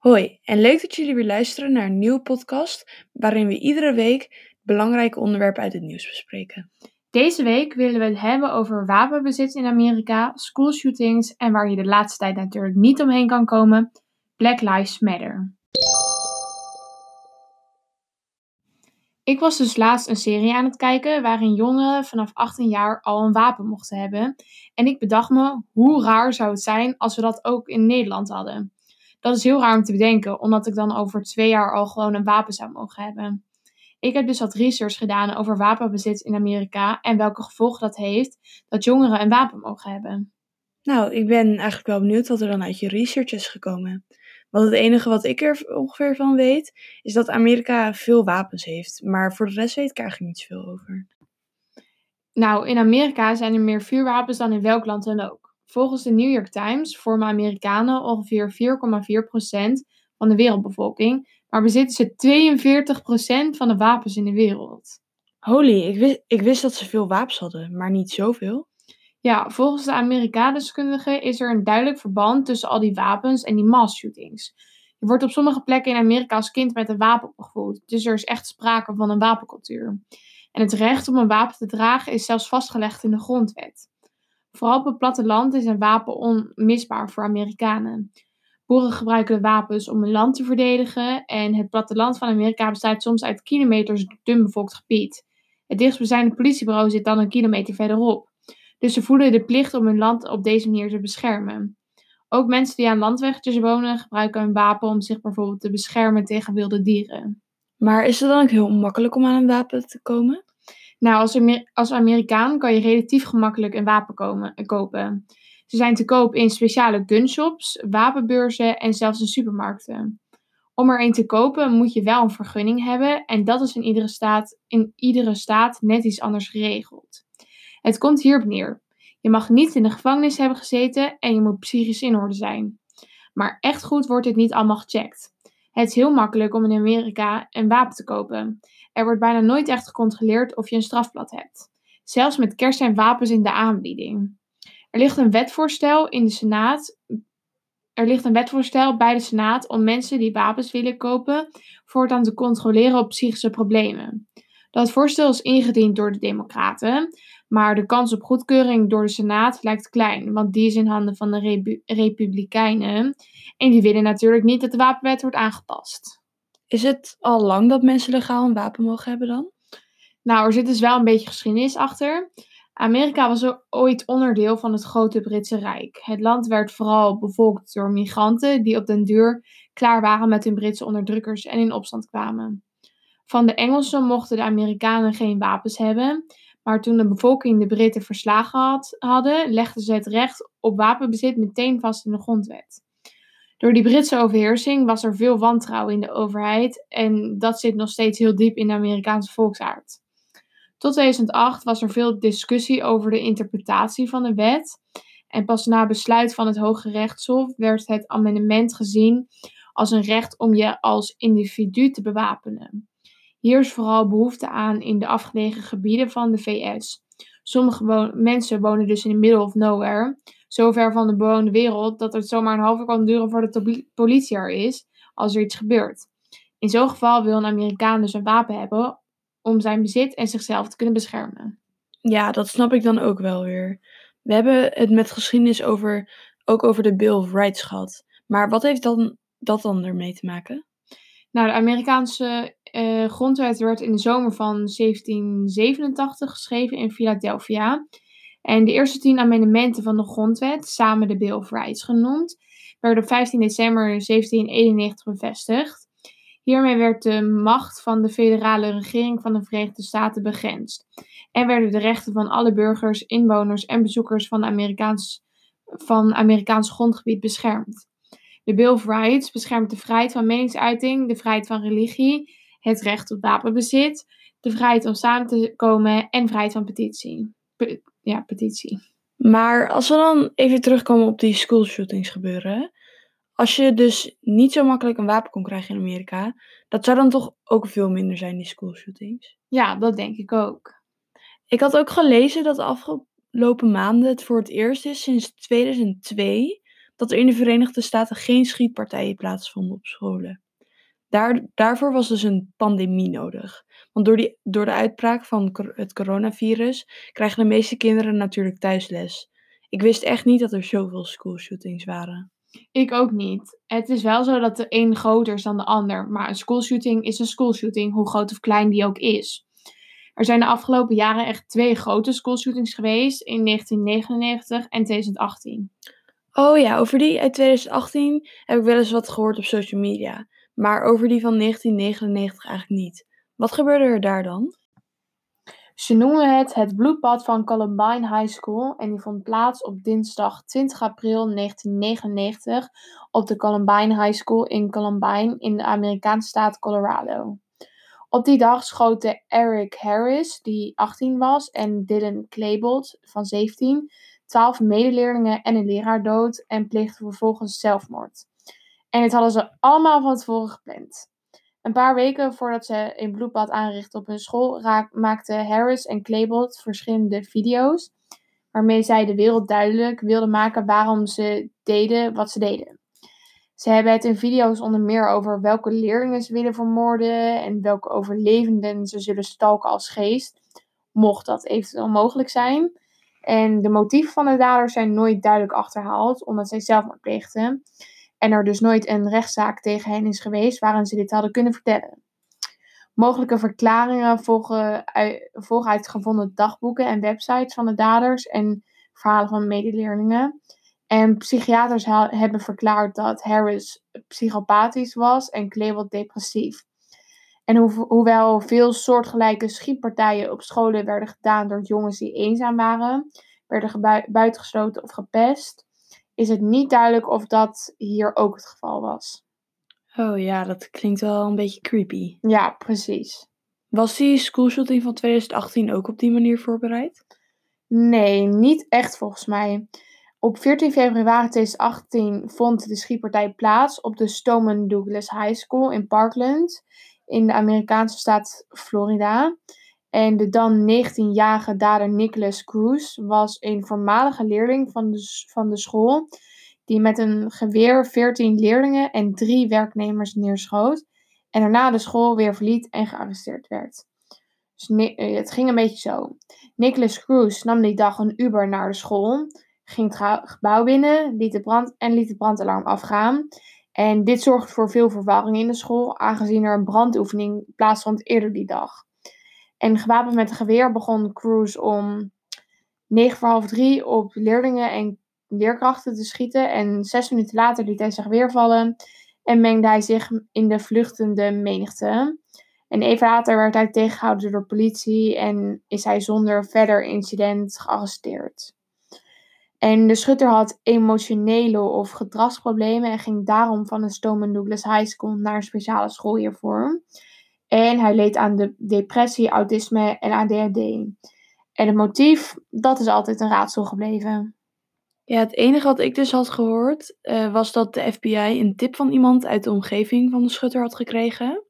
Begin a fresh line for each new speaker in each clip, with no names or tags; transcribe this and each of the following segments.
Hoi en leuk dat jullie weer luisteren naar een nieuwe podcast waarin we iedere week belangrijke onderwerpen uit het nieuws bespreken.
Deze week willen we het hebben over wapenbezit in Amerika, schoolshootings en waar je de laatste tijd natuurlijk niet omheen kan komen, Black Lives Matter. Ik was dus laatst een serie aan het kijken waarin jongeren vanaf 18 jaar al een wapen mochten hebben. En ik bedacht me, hoe raar zou het zijn als we dat ook in Nederland hadden? Dat is heel raar om te bedenken, omdat ik dan over twee jaar al gewoon een wapen zou mogen hebben. Ik heb dus wat research gedaan over wapenbezit in Amerika en welke gevolgen dat heeft dat jongeren een wapen mogen hebben.
Nou, ik ben eigenlijk wel benieuwd wat er dan uit je research is gekomen. Want het enige wat ik er ongeveer van weet, is dat Amerika veel wapens heeft. Maar voor de rest weet ik eigenlijk niet zoveel over.
Nou, in Amerika zijn er meer vuurwapens dan in welk land dan ook. Volgens de New York Times vormen Amerikanen ongeveer 4,4% van de wereldbevolking, maar bezitten ze 42% van de wapens in de wereld.
Holy, ik wist, ik wist dat ze veel wapens hadden, maar niet zoveel.
Ja, volgens de Amerika-deskundigen is er een duidelijk verband tussen al die wapens en die mass shootings. Je wordt op sommige plekken in Amerika als kind met een wapen opgevoed, dus er is echt sprake van een wapencultuur. En het recht om een wapen te dragen is zelfs vastgelegd in de grondwet. Vooral op het platteland is een wapen onmisbaar voor Amerikanen. Boeren gebruiken wapens om hun land te verdedigen en het platteland van Amerika bestaat soms uit kilometers dunbevolkt gebied. Het dichtstbijzijnde politiebureau zit dan een kilometer verderop. Dus ze voelen de plicht om hun land op deze manier te beschermen. Ook mensen die aan landwegjes wonen gebruiken een wapen om zich bijvoorbeeld te beschermen tegen wilde dieren.
Maar is het dan ook heel makkelijk om aan een wapen te komen?
Nou, als, als Amerikaan kan je relatief gemakkelijk een wapen komen, kopen. Ze zijn te koop in speciale gunshops, wapenbeurzen en zelfs in supermarkten. Om er een te kopen moet je wel een vergunning hebben en dat is in iedere staat, in iedere staat net iets anders geregeld. Het komt hierop neer. Je mag niet in de gevangenis hebben gezeten en je moet psychisch in orde zijn. Maar echt goed wordt dit niet allemaal gecheckt. Het is heel makkelijk om in Amerika een wapen te kopen. Er wordt bijna nooit echt gecontroleerd of je een strafblad hebt. Zelfs met kerst zijn wapens in de aanbieding. Er ligt een wetvoorstel in de Senaat. Er ligt een wetvoorstel bij de Senaat om mensen die wapens willen kopen voortaan te controleren op psychische problemen. Dat voorstel is ingediend door de Democraten, maar de kans op goedkeuring door de Senaat lijkt klein, want die is in handen van de Republikeinen. En die willen natuurlijk niet dat de wapenwet wordt aangepast.
Is het al lang dat mensen legaal een wapen mogen hebben dan?
Nou, er zit dus wel een beetje geschiedenis achter. Amerika was ooit onderdeel van het grote Britse Rijk. Het land werd vooral bevolkt door migranten die op den duur klaar waren met hun Britse onderdrukkers en in opstand kwamen. Van de Engelsen mochten de Amerikanen geen wapens hebben, maar toen de bevolking de Britten verslagen had, hadden, legden ze het recht op wapenbezit meteen vast in de grondwet. Door die Britse overheersing was er veel wantrouwen in de overheid en dat zit nog steeds heel diep in de Amerikaanse volksaard. Tot 2008 was er veel discussie over de interpretatie van de wet. En pas na besluit van het Hoge Rechtshof werd het amendement gezien als een recht om je als individu te bewapenen. Hier is vooral behoefte aan in de afgelegen gebieden van de VS. Sommige mensen wonen dus in the middle of nowhere, zo ver van de bewoonde wereld dat het zomaar een halve kan duren voordat de politie er is als er iets gebeurt. In zo'n geval wil een Amerikaan dus een wapen hebben om zijn bezit en zichzelf te kunnen beschermen.
Ja, dat snap ik dan ook wel weer. We hebben het met geschiedenis over, ook over de Bill of Rights gehad. Maar wat heeft dan, dat dan ermee te maken?
Nou, de Amerikaanse uh, grondwet werd in de zomer van 1787 geschreven in Philadelphia. En de eerste tien amendementen van de grondwet, samen de Bill of Rights genoemd, werden op 15 december 1791 bevestigd. Hiermee werd de macht van de federale regering van de Verenigde Staten begrensd en werden de rechten van alle burgers, inwoners en bezoekers van, Amerikaans, van Amerikaans grondgebied beschermd. De Bill of Rights beschermt de vrijheid van meningsuiting, de vrijheid van religie, het recht op wapenbezit, de vrijheid om samen te komen en vrijheid van petitie. Ja, petitie.
Maar als we dan even terugkomen op die schoolshootings gebeuren. Als je dus niet zo makkelijk een wapen kon krijgen in Amerika, dat zou dan toch ook veel minder zijn, die schoolshootings?
Ja, dat denk ik ook.
Ik had ook gelezen dat de afgelopen maanden het voor het eerst is sinds 2002 dat er in de Verenigde Staten geen schietpartijen plaatsvonden op scholen. Daar, daarvoor was dus een pandemie nodig. Want door, die, door de uitbraak van het coronavirus krijgen de meeste kinderen natuurlijk thuisles. Ik wist echt niet dat er zoveel schoolshootings waren.
Ik ook niet. Het is wel zo dat de een groter is dan de ander, maar een schoolshooting is een schoolshooting, hoe groot of klein die ook is. Er zijn de afgelopen jaren echt twee grote schoolshootings geweest, in 1999 en 2018.
Oh ja, over die uit 2018 heb ik wel eens wat gehoord op social media, maar over die van 1999 eigenlijk niet. Wat gebeurde er daar dan?
Ze noemen het het bloedbad van Columbine High School en die vond plaats op dinsdag 20 april 1999 op de Columbine High School in Columbine in de Amerikaanse staat Colorado. Op die dag schoten Eric Harris, die 18 was, en Dylan Klebold van 17, 12 medeleerlingen en een leraar dood en pleegden vervolgens zelfmoord. En dit hadden ze allemaal van tevoren gepland. Een paar weken voordat ze een bloedbad aanrichtten op hun school, maakten Harris en Klebold verschillende video's waarmee zij de wereld duidelijk wilden maken waarom ze deden wat ze deden. Ze hebben het in video's onder meer over welke leerlingen ze willen vermoorden en welke overlevenden ze zullen stalken als geest, mocht dat eventueel mogelijk zijn. En de motieven van de daders zijn nooit duidelijk achterhaald, omdat zij zelfmoord pleegden en er dus nooit een rechtszaak tegen hen is geweest waarin ze dit hadden kunnen vertellen. Mogelijke verklaringen volgen uit, gevonden dagboeken en websites van de daders en verhalen van medeleerlingen. En psychiaters hebben verklaard dat Harris psychopathisch was en Klebold depressief. En hoewel veel soortgelijke schietpartijen op scholen werden gedaan door jongens die eenzaam waren, werden buitengesloten of gepest, is het niet duidelijk of dat hier ook het geval was.
Oh ja, dat klinkt wel een beetje creepy.
Ja, precies.
Was die schoolshooting van 2018 ook op die manier voorbereid?
Nee, niet echt volgens mij. Op 14 februari 2018 vond de schietpartij plaats op de Stoneman Douglas High School in Parkland in de Amerikaanse staat Florida. En de dan 19-jarige dader Nicholas Cruz was een voormalige leerling van de, van de school, die met een geweer 14 leerlingen en drie werknemers neerschoot en daarna de school weer verliet en gearresteerd werd. Dus eh, het ging een beetje zo. Nicholas Cruz nam die dag een Uber naar de school, ging het gebouw binnen liet de brand en liet het brandalarm afgaan. En dit zorgde voor veel verwarring in de school, aangezien er een brandoefening plaatsvond eerder die dag. En gewapend met een geweer begon Cruz om 9 voor half drie op leerlingen en leerkrachten te schieten. En zes minuten later liet hij zich weer vallen en mengde hij zich in de vluchtende menigte. En even later werd hij tegengehouden door politie en is hij zonder verder incident gearresteerd. En de schutter had emotionele of gedragsproblemen en ging daarom van de Stoneman Douglas High School naar een speciale school hiervoor. En hij leed aan de depressie, autisme en ADHD. En het motief, dat is altijd een raadsel gebleven.
Ja, het enige wat ik dus had gehoord, uh, was dat de FBI een tip van iemand uit de omgeving van de schutter had gekregen.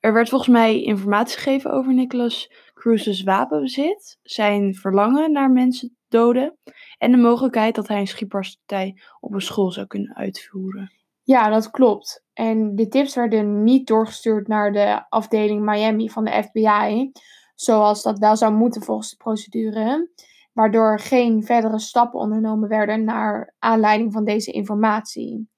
Er werd volgens mij informatie gegeven over Nicholas Cruz's wapenbezit, zijn verlangen naar mensen doden en de mogelijkheid dat hij een schietpartij op een school zou kunnen uitvoeren.
Ja, dat klopt. En de tips werden niet doorgestuurd naar de afdeling Miami van de FBI, zoals dat wel zou moeten volgens de procedure, waardoor geen verdere stappen ondernomen werden naar aanleiding van deze informatie.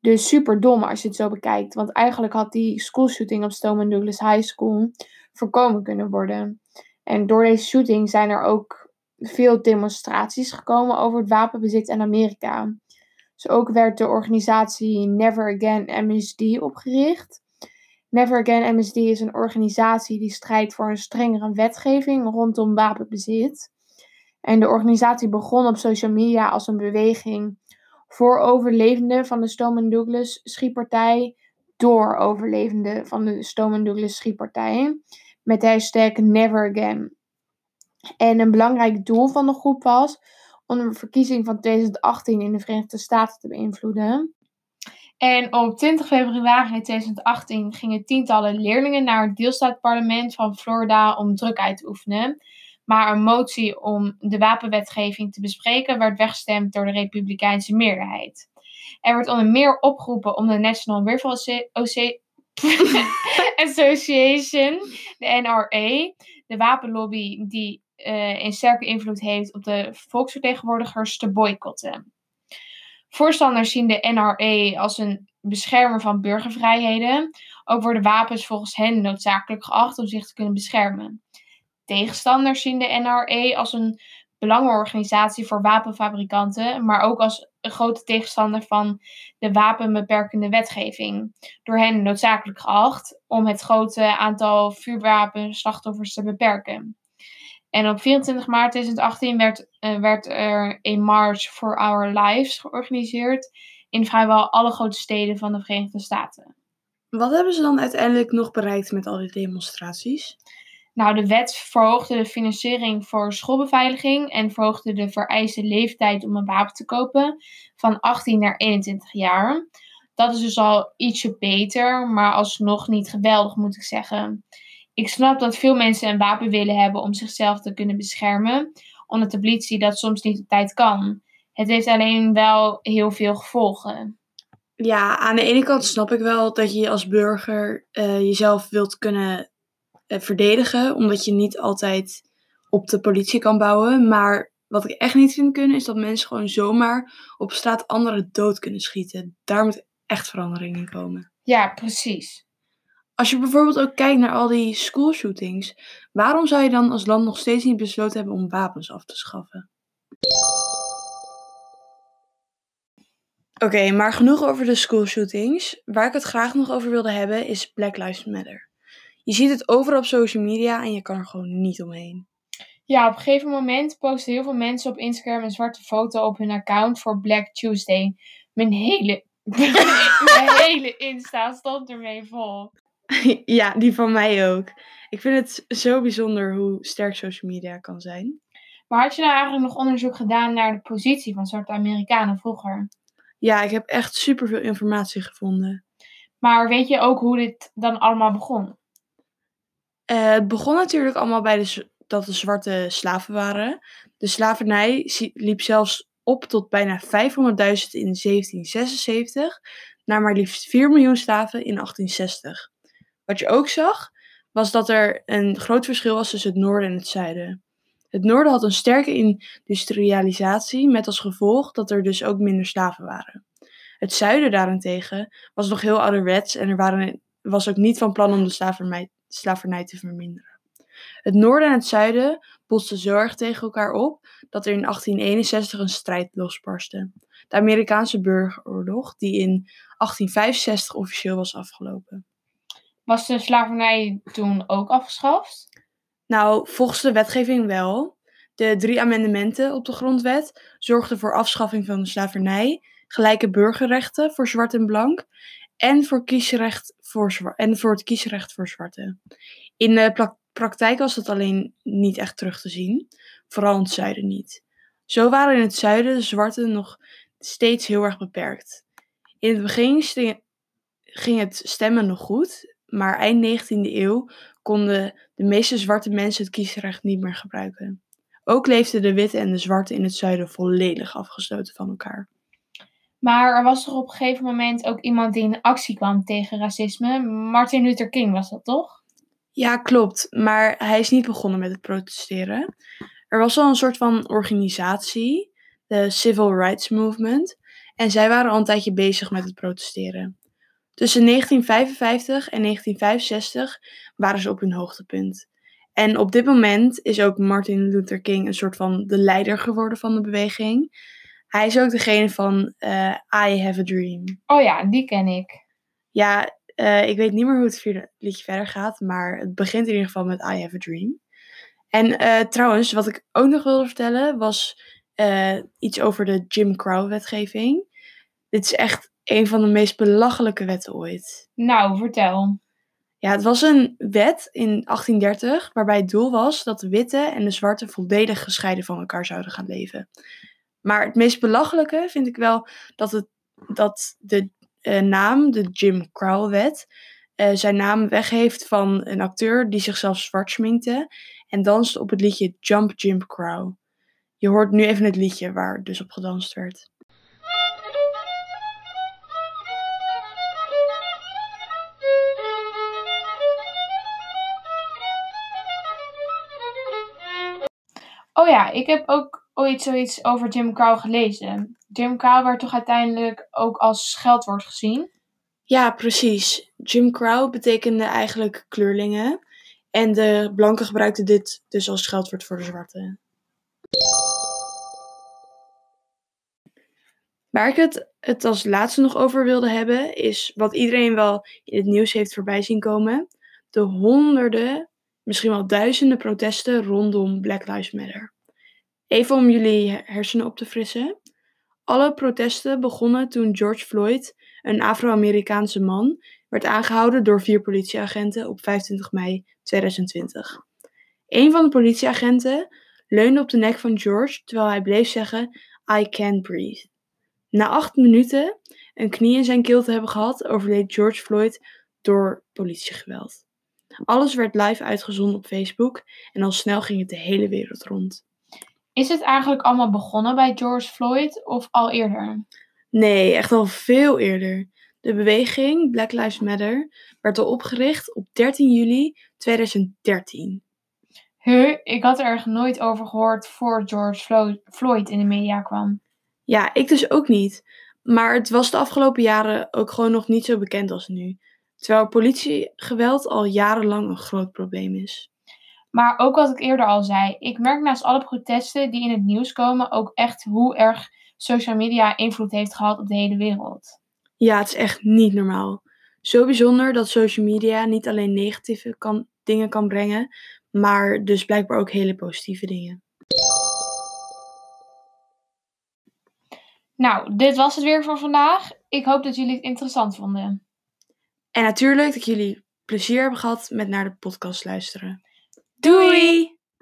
Dus super dom als je het zo bekijkt, want eigenlijk had die schoolshooting op Stoneman Douglas High School voorkomen kunnen worden. En door deze shooting zijn er ook veel demonstraties gekomen over het wapenbezit in Amerika. Dus ook werd de organisatie Never Again MSD opgericht. Never Again MSD is een organisatie die strijdt voor een strengere wetgeving rondom wapenbezit. En de organisatie begon op social media als een beweging voor overlevenden van de Stoneman Douglas schietpartij door overlevenden van de Stoneman Douglas schietpartij met de hashtag Never Again. En een belangrijk doel van de groep was om de verkiezing van 2018 in de Verenigde Staten te beïnvloeden. En op 20 februari 2018 gingen tientallen leerlingen naar het deelstaatparlement van Florida om druk uit te oefenen. Maar een motie om de wapenwetgeving te bespreken werd weggestemd door de Republikeinse meerderheid. Er werd onder meer opgeroepen om de National Rifle Association, de NRA, de wapenlobby die uh, een sterke invloed heeft op de volksvertegenwoordigers, te boycotten. Voorstanders zien de NRA als een beschermer van burgervrijheden. Ook worden wapens volgens hen noodzakelijk geacht om zich te kunnen beschermen. Tegenstanders zien de NRA als een belangenorganisatie voor wapenfabrikanten, maar ook als een grote tegenstander van de wapenbeperkende wetgeving. Door hen noodzakelijk geacht om het grote aantal vuurwapenslachtoffers te beperken. En op 24 maart 2018 werd, uh, werd er een March for Our Lives georganiseerd in vrijwel alle grote steden van de Verenigde Staten.
Wat hebben ze dan uiteindelijk nog bereikt met al die demonstraties?
Nou, de wet verhoogde de financiering voor schoolbeveiliging en verhoogde de vereiste leeftijd om een wapen te kopen van 18 naar 21 jaar. Dat is dus al ietsje beter, maar alsnog niet geweldig, moet ik zeggen. Ik snap dat veel mensen een wapen willen hebben om zichzelf te kunnen beschermen, omdat de politie dat soms niet op tijd kan. Het heeft alleen wel heel veel gevolgen.
Ja, aan de ene kant snap ik wel dat je als burger uh, jezelf wilt kunnen uh, verdedigen, omdat je niet altijd op de politie kan bouwen. Maar wat ik echt niet vind kunnen, is dat mensen gewoon zomaar op straat anderen dood kunnen schieten. Daar moet echt verandering in komen.
Ja, precies.
Als je bijvoorbeeld ook kijkt naar al die schoolshootings, waarom zou je dan als land nog steeds niet besloten hebben om wapens af te schaffen? Oké, maar genoeg over de schoolshootings. Waar ik het graag nog over wilde hebben is Black Lives Matter. Je ziet het overal op social media en je kan er gewoon niet omheen.
Ja, op een gegeven moment posten heel veel mensen op Instagram een zwarte foto op hun account voor Black Tuesday. Mijn hele, mijn hele Insta stond ermee vol.
ja, die van mij ook. Ik vind het zo bijzonder hoe sterk social media kan zijn.
Maar had je nou eigenlijk nog onderzoek gedaan naar de positie van zwarte Amerikanen vroeger?
Ja, ik heb echt superveel informatie gevonden.
Maar weet je ook hoe dit dan allemaal begon?
Uh, het begon natuurlijk allemaal bij de, dat de zwarte slaven waren. De slavernij liep zelfs op tot bijna 500.000 in 1776, naar maar liefst 4 miljoen slaven in 1860. Wat je ook zag, was dat er een groot verschil was tussen het noorden en het zuiden. Het noorden had een sterke industrialisatie, met als gevolg dat er dus ook minder slaven waren. Het zuiden daarentegen was nog heel ouderwets en er waren, was ook niet van plan om de slavernij, te verminderen. Het noorden en het zuiden botsten zo erg tegen elkaar op dat er in 1861 een strijd losbarstte. De Amerikaanse burgeroorlog, die in 1865 officieel was afgelopen.
Was de slavernij toen ook afgeschaft?
Nou, volgens de wetgeving wel. De drie amendementen op de grondwet zorgden voor afschaffing van de slavernij, gelijke burgerrechten voor zwart en blank en voor, kiesrecht voor, en voor het kiesrecht voor zwarten. In de praktijk was dat alleen niet echt terug te zien, vooral in het zuiden niet. Zo waren in het zuiden de zwarten nog steeds heel erg beperkt. In het begin ging het stemmen nog goed, maar eind 19e eeuw konden de meeste zwarte mensen het kiesrecht niet meer gebruiken. Ook leefden de witte en de zwarte in het zuiden volledig afgesloten van elkaar.
Maar er was toch op een gegeven moment ook iemand die in actie kwam tegen racisme? Martin Luther King was dat toch?
Ja, klopt. Maar hij is niet begonnen met het protesteren. Er was al een soort van organisatie, de Civil Rights Movement. En zij waren al een tijdje bezig met het protesteren. Tussen 1955 en 1965 waren ze op hun hoogtepunt. En op dit moment is ook Martin Luther King een soort van de leider geworden van de beweging. Hij is ook degene van uh, I Have a Dream.
Oh ja, die ken ik.
Ja, uh, ik weet niet meer hoe het vierde liedje verder gaat, maar het begint in ieder geval met I Have a Dream. En uh, trouwens, wat ik ook nog wilde vertellen was iets over de Jim Crow-wetgeving. Dit is echt een van de meest belachelijke wetten ooit.
Nou, vertel.
Ja, het was een wet in 1830 waarbij het doel was dat de witte en de zwarte volledig gescheiden van elkaar zouden gaan leven. Maar het meest belachelijke vind ik wel dat, het, dat de uh, naam, de Jim Crow-wet, uh, zijn naam weggeeft van een acteur die zichzelf zwart schminkte en danste op het liedje Jump Jim Crow. Je hoort nu even het liedje waar dus op gedanst werd.
Oh ja, ik heb ook ooit zoiets over Jim Crow gelezen. Jim Crow werd toch uiteindelijk ook als scheldwoord gezien?
Ja, precies. Jim Crow betekende eigenlijk kleurlingen. En de blanken gebruikten dit dus als scheldwoord voor de zwarte. Waar ik het, het als laatste nog over wilde hebben, is wat iedereen wel in het nieuws heeft voorbij zien komen. De honderden, misschien wel duizenden protesten rondom Black Lives Matter. Even om jullie hersenen op te frissen. Alle protesten begonnen toen George Floyd, een Afro-Amerikaanse man, werd aangehouden door vier politieagenten op 25 mei 2020. Een van de politieagenten leunde op de nek van George terwijl hij bleef zeggen: I can't breathe. Na acht minuten een knie in zijn keel te hebben gehad, overleed George Floyd door politiegeweld. Alles werd live uitgezonden op Facebook en al snel ging het de hele wereld rond.
Is het eigenlijk allemaal begonnen bij George Floyd of al eerder?
Nee, echt al veel eerder. De beweging Black Lives Matter werd al opgericht op 13 juli 2013.
Huh, ik had er nooit over gehoord voor George Floyd in de media kwam.
Ja, ik dus ook niet. Maar het was de afgelopen jaren ook gewoon nog niet zo bekend als nu. Terwijl politiegeweld al jarenlang een groot probleem is.
Maar ook wat ik eerder al zei, ik merk naast alle protesten die in het nieuws komen ook echt hoe erg social media invloed heeft gehad op de hele wereld.
Ja, het is echt niet normaal. Zo bijzonder dat social media niet alleen negatieve kan, dingen kan brengen, maar dus blijkbaar ook hele positieve dingen.
Nou, dit was het weer voor vandaag. Ik hoop dat jullie het interessant vonden.
En natuurlijk dat jullie plezier hebben gehad met naar de podcast luisteren. Doei!